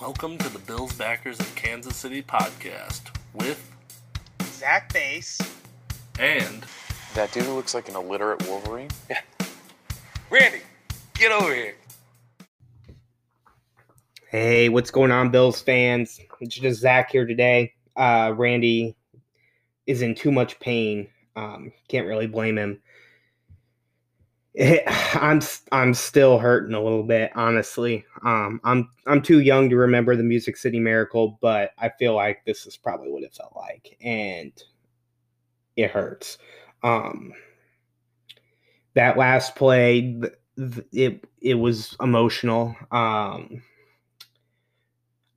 Welcome to the Bills Backers of Kansas City podcast with Zach Bass. and That dude who looks like an illiterate Wolverine. Yeah. Randy, get over here. Hey, what's going on, Bills fans? It's just Zach here today. Uh, Randy is in too much pain. Um, can't really blame him. It- I'm I'm still hurting a little bit, honestly. Um, I'm I'm too young to remember the Music City Miracle, but I feel like this is probably what it felt like, and it hurts. Um, that last play, th- th- it it was emotional. Um,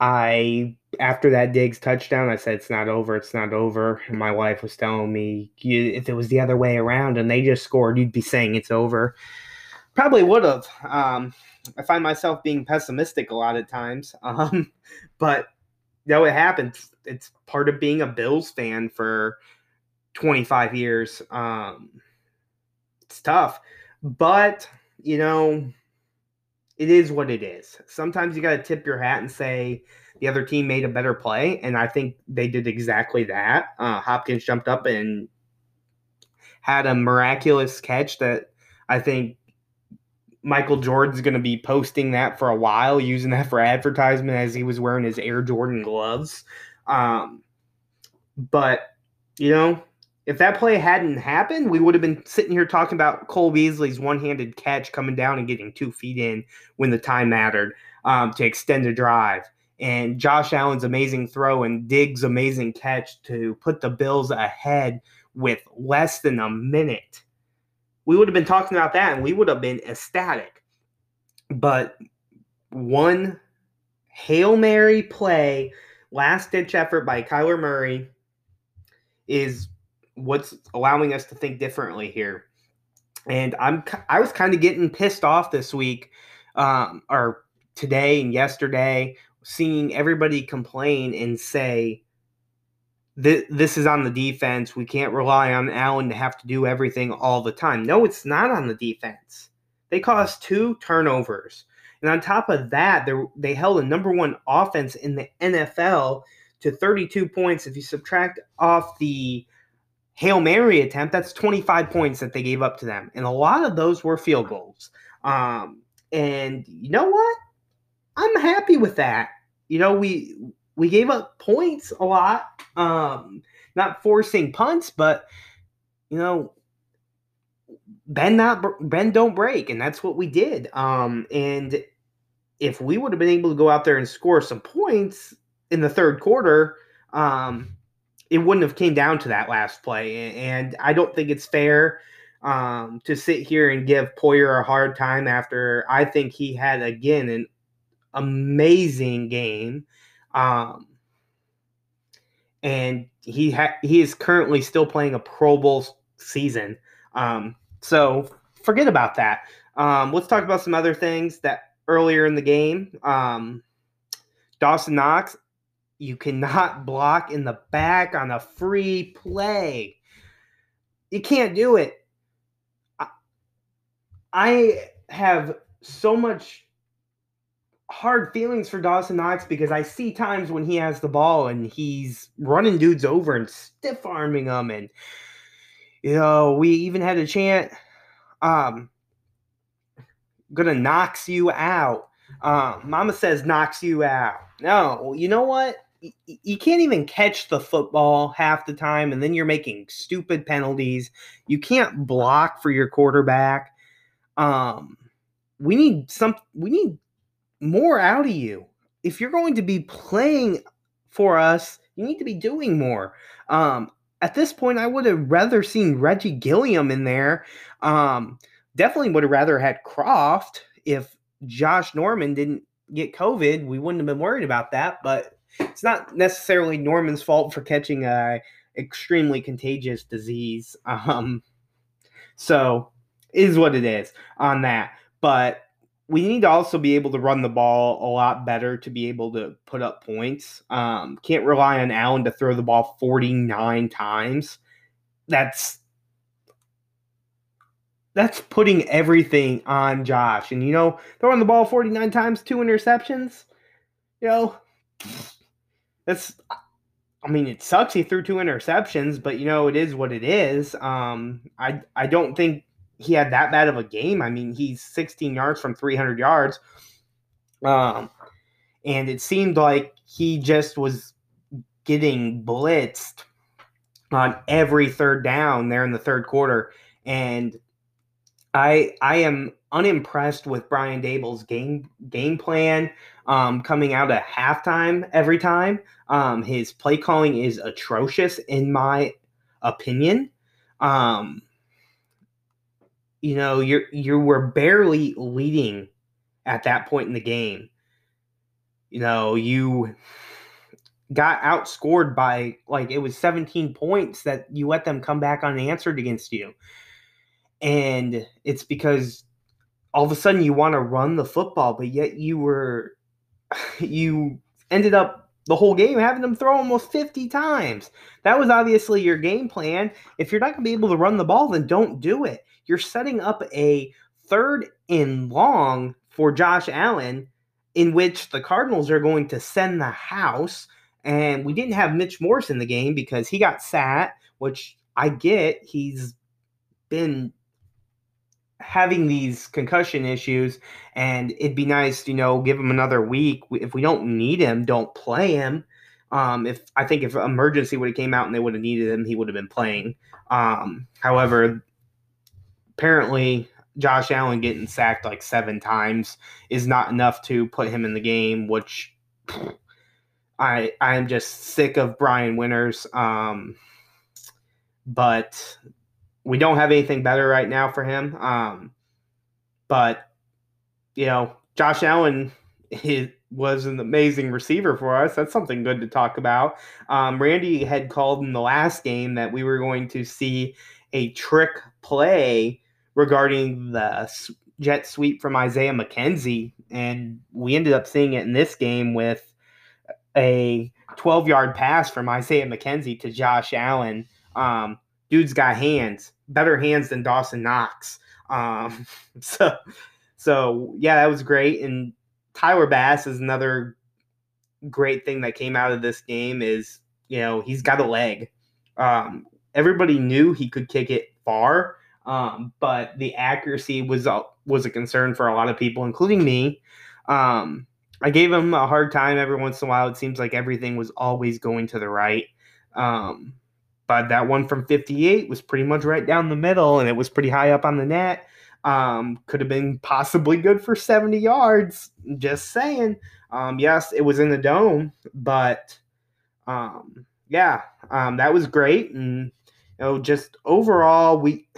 I after that Diggs touchdown, I said it's not over, it's not over. And my wife was telling me if it was the other way around and they just scored, you'd be saying it's over. Probably would have. Um, I find myself being pessimistic a lot of times, um, but know it happens. It's part of being a Bills fan for 25 years. Um, it's tough, but you know it is what it is. Sometimes you got to tip your hat and say the other team made a better play, and I think they did exactly that. Uh, Hopkins jumped up and had a miraculous catch that I think Michael Jordan's going to be posting that for a while, using that for advertisement as he was wearing his Air Jordan gloves. Um, but you know, if that play hadn't happened, we would have been sitting here talking about Cole Beasley's one-handed catch coming down and getting two feet in when the time mattered um, to extend a drive, and Josh Allen's amazing throw and Diggs' amazing catch to put the Bills ahead with less than a minute. We would have been talking about that, and we would have been ecstatic. But one hail mary play, last-ditch effort by Kyler Murray, is what's allowing us to think differently here. And I'm I was kind of getting pissed off this week, um, or today and yesterday, seeing everybody complain and say this is on the defense. We can't rely on Allen to have to do everything all the time. No, it's not on the defense. They caused two turnovers. And on top of that, they held a number one offense in the NFL to 32 points. If you subtract off the Hail Mary attempt, that's 25 points that they gave up to them. And a lot of those were field goals. Um, and you know what? I'm happy with that. You know, we we gave up points a lot. Um, not forcing punts, but you know, bend not bend don't break, and that's what we did. Um, and if we would have been able to go out there and score some points in the third quarter, um, it wouldn't have came down to that last play. And I don't think it's fair um, to sit here and give Poyer a hard time after I think he had again an amazing game. Um, and he ha- he is currently still playing a Pro Bowl season. Um, so forget about that. Um, let's talk about some other things that earlier in the game. Um, Dawson Knox, you cannot block in the back on a free play. You can't do it. I, I have so much hard feelings for Dawson Knox because I see times when he has the ball and he's running dudes over and stiff arming them and you know, we even had a chant um gonna knocks you out. Um, Mama says knocks you out. No, you know what? You can't even catch the football half the time, and then you're making stupid penalties. You can't block for your quarterback. Um, we need some. We need more out of you. If you're going to be playing for us, you need to be doing more. Um, at this point, I would have rather seen Reggie Gilliam in there. Um, definitely would have rather had Kroft if Josh Norman didn't get COVID. We wouldn't have been worried about that, but it's not necessarily Norman's fault for catching a extremely contagious disease. Um, so is what it is on that. But we need to also be able to run the ball a lot better to be able to put up points. Um, can't rely on Allen to throw the ball 49 times. That's that's putting everything on Josh. And you know, throwing the ball 49 times, two interceptions, you know, that's I mean, it sucks he threw two interceptions, but you know, it is what it is. Um, I I don't think he had that bad of a game. I mean, he's 16 yards from 300 yards. Um, and it seemed like he just was getting blitzed on every third down there in the third quarter. And I I am unimpressed with Brian Daboll's game game plan um, coming out at halftime every time. Um, his play calling is atrocious in my opinion. Um, you know, you're you were barely leading at that point in the game. You know, you got outscored by like it was 17 points that you let them come back unanswered against you. And it's because all of a sudden you want to run the football, but yet you were you ended up the whole game having them throw almost 50 times. That was obviously your game plan. If you're not going to be able to run the ball, then don't do it. You're setting up a third and long for Josh Allen, in which the Cardinals are going to send the house. And we didn't have Mitch Morse in the game because he got sat, which I get. He's been having these concussion issues and it'd be nice you know give him another week. If we don't need him don't play him. Um, if i think if emergency would have came out and they would have needed him he would have been playing. Um, however apparently josh allen getting sacked like seven times is not enough to put him in the game which i i am just sick of brian winters. Um, but we don't have anything better right now for him. Um, but you know, Josh Allen was an amazing receiver for us. That's something good to talk about. Um, Randy had called in the last game that we were going to see a trick play regarding the jet sweep from Isaiah McKenzie, and we ended up seeing it in this game with a 12 yard pass from Isaiah McKenzie to Josh Allen. Um, dude's got hands, better hands than Dawson Knox. Um, so, so yeah, that was great. And Tyler Bass is another great thing that came out of this game. Is you know he's got a leg. Um, everybody knew he could kick it far, um, but the accuracy was a, was a concern for a lot of people, including me. Um, I gave him a hard time every once in a while. It seems like everything was always going to the right. Um, but that one from 58 was pretty much right down the middle and it was pretty high up on the net. Um, could have been possibly good for 70 yards. Just saying. Um, yes, it was in the dome, but um, yeah, um, that was great. And you know, just overall, we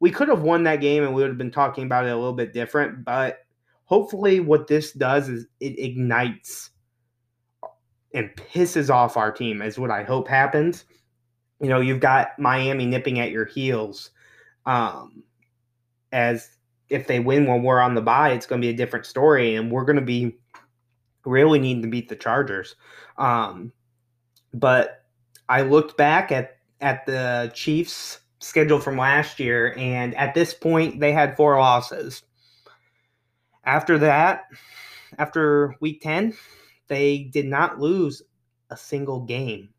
we could have won that game and we would have been talking about it a little bit different. But hopefully, what this does is it ignites and pisses off our team, is what I hope happens you know, you've got Miami nipping at your heels. Um, as if they win when we're on the bye, it's going to be a different story, and we're going to be really needing to beat the Chargers. Um, but I looked back at at the Chiefs' schedule from last year, and at this point, they had four losses. After that, after Week Ten, they did not lose a single game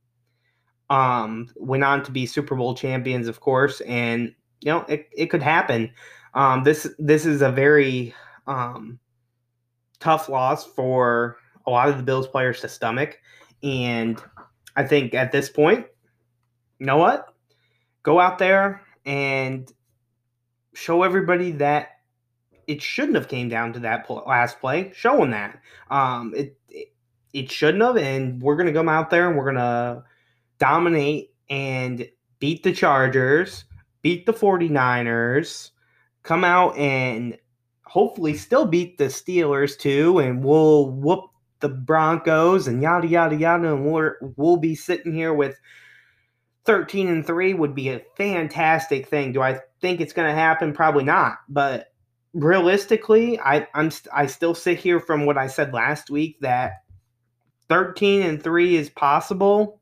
um, went on to be Super Bowl champions, of course, and you know it, it could happen. Um, this this is a very um, tough loss for a lot of the Bills players to stomach, and I think at this point, you know what, go out there and show everybody that it shouldn't have came down to that last play. Show them that um, it, it it shouldn't have, and we're gonna come out there and we're gonna dominate and beat the Chargers, beat the 49ers, come out and hopefully still beat the Steelers too, and we'll whoop the Broncos and yada yada yada, and we'll we'll be sitting here with 13 and 3 would be a fantastic thing. Do I think it's going to happen? Probably not, but realistically, I I'm I still sit here from what I said last week that 13 and 3 is possible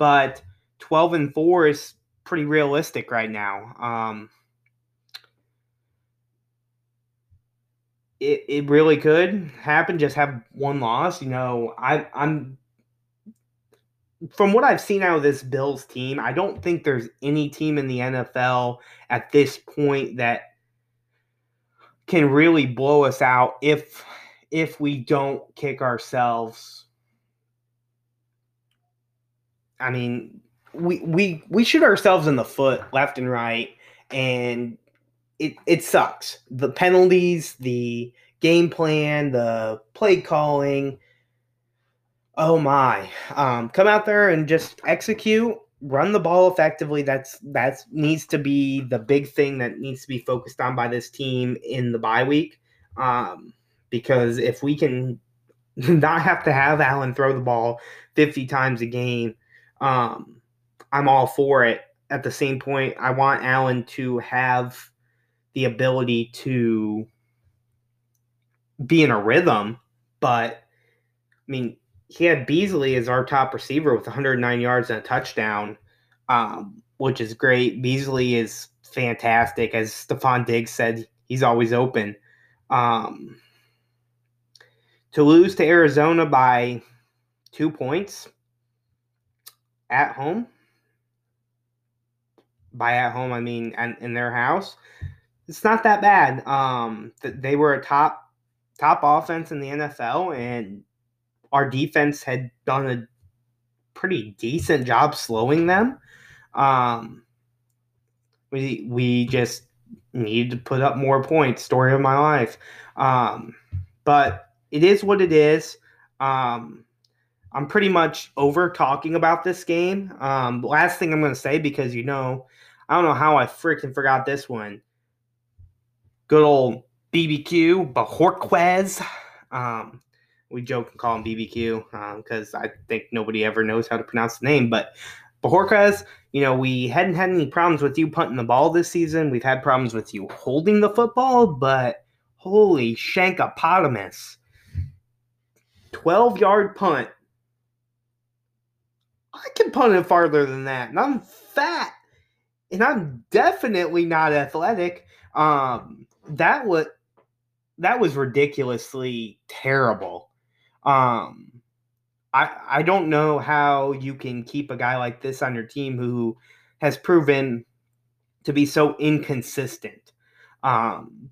but 12 and 4 is pretty realistic right now. Um, it, it really could happen. Just have one loss. You know, I I'm from what I've seen out of this Bills team, I don't think there's any team in the NFL at this point that can really blow us out if if we don't kick ourselves. I mean, we we we shoot ourselves in the foot left and right and it it sucks. The penalties, the game plan, the play calling, oh my. Um, come out there and just execute run the ball effectively. That's that's needs to be the big thing that needs to be focused on by this team in the bye week. Um, because if we can not have to have allen throw the ball 50 times a game um, i'm all for it at the same point i want allen to have the ability to be in a rhythm but i mean he had Beasley as our top receiver with 109 yards and a touchdown, um, which is great. Beasley is fantastic. As Stefon Diggs said, he's always open. Um, to lose to Arizona by two points at home, by at home, I mean in their house, it's not that bad. Um, they were a top top offense in the NFL, and our defense had done a pretty decent job slowing them. Um, we we just needed to put up more points. Story of my life. Um, but it is what it is. Um, I'm pretty much over talking about this game. Um, last thing I'm going to say because you know, I don't know how I freaking forgot this one. Good old BBQ, Bojorquez. Um, we joke and call him BBQ because um, I think nobody ever knows how to pronounce the name. But Bojorquez, you know, we hadn't had any problems with you punting the ball this season. We've had problems with you holding the football, but holy shankopotamus. 12 yard punt. I can punt it farther than that. And I'm fat. And I'm definitely not athletic. Um, that was that was ridiculously terrible. Um, I I don't know how you can keep a guy like this on your team who has proven to be so inconsistent. Um,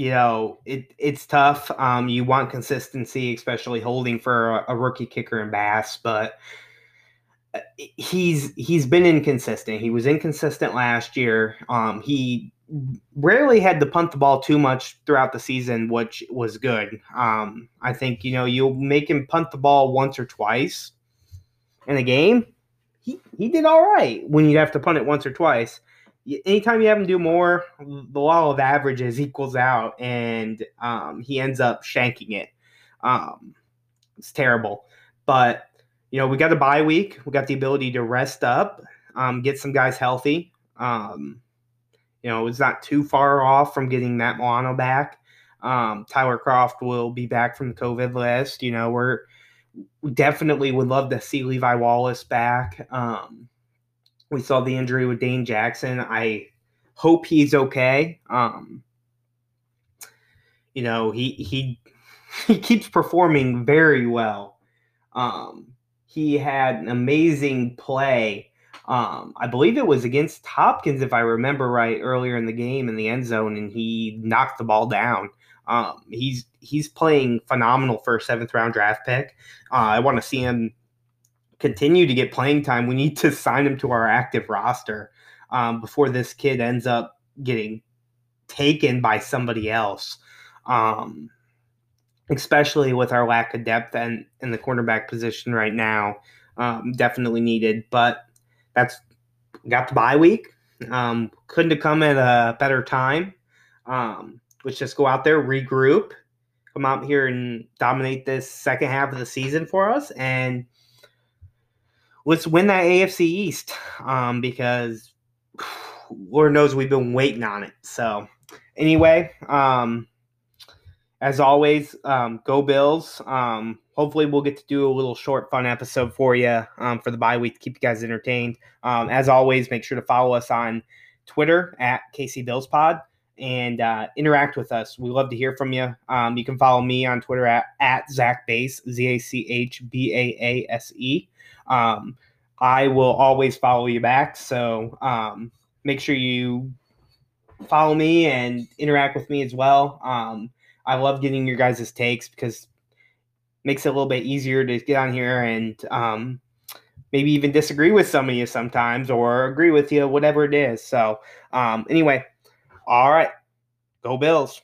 you know, it it's tough. Um, you want consistency, especially holding for a, a rookie kicker in Bass, but uh, he's he's been inconsistent. He was inconsistent last year. Um, he rarely had to punt the ball too much throughout the season, which was good. Um, I think you know you'll make him punt the ball once or twice in a game. He he did all right when you have to punt it once or twice. Anytime you have him do more, the law of averages equals out, and um, he ends up shanking it. Um, it's terrible, but you know we got a bye week. We got the ability to rest up, um, get some guys healthy. Um, you know, it's not too far off from getting Matt Milano back. Um, Tyler Kroft will be back from the COVID list. You know, we're we definitely would love to see Levi Wallace back. We saw the injury with Dane Jackson. I hope he's okay. Um, you know, he he he keeps performing very well. Um, he had an amazing play um, I believe it was against Hopkins, if I remember right, earlier in the game in the end zone, and he knocked the ball down. Um, he's he's playing phenomenal for a seventh round draft pick. Uh, I want to see him continue to get playing time. We need to sign him to our active roster um, before this kid ends up getting taken by somebody else. Um, especially with our lack of depth and in the cornerback position right now, um, definitely needed. But that's got the bye week. Um, couldn't have come at a better time. Um, let's just go out there, regroup, come out here and dominate this second half of the season for us, and let's win that AFC East um, because Lord knows we've been waiting on it. So, anyway, um, as always, um, go Bills. Um, hopefully, we'll get to do a little short, fun episode for you um, for the bye week to keep you guys entertained. Um, as always, make sure to follow us on Twitter at KC Bills Pod and uh, interact with us. We love to hear from you. Um, you can follow me on Twitter at, at Zach Baase, Z A C H B A A S E. Um, I will always follow you back. So um, make sure you follow me and interact with me as well. Um, I love getting your guys' takes because it makes it a little bit easier to get on here and um, maybe even disagree with some of you sometimes or agree with you, whatever it is. So, um, anyway, all right, go Bills.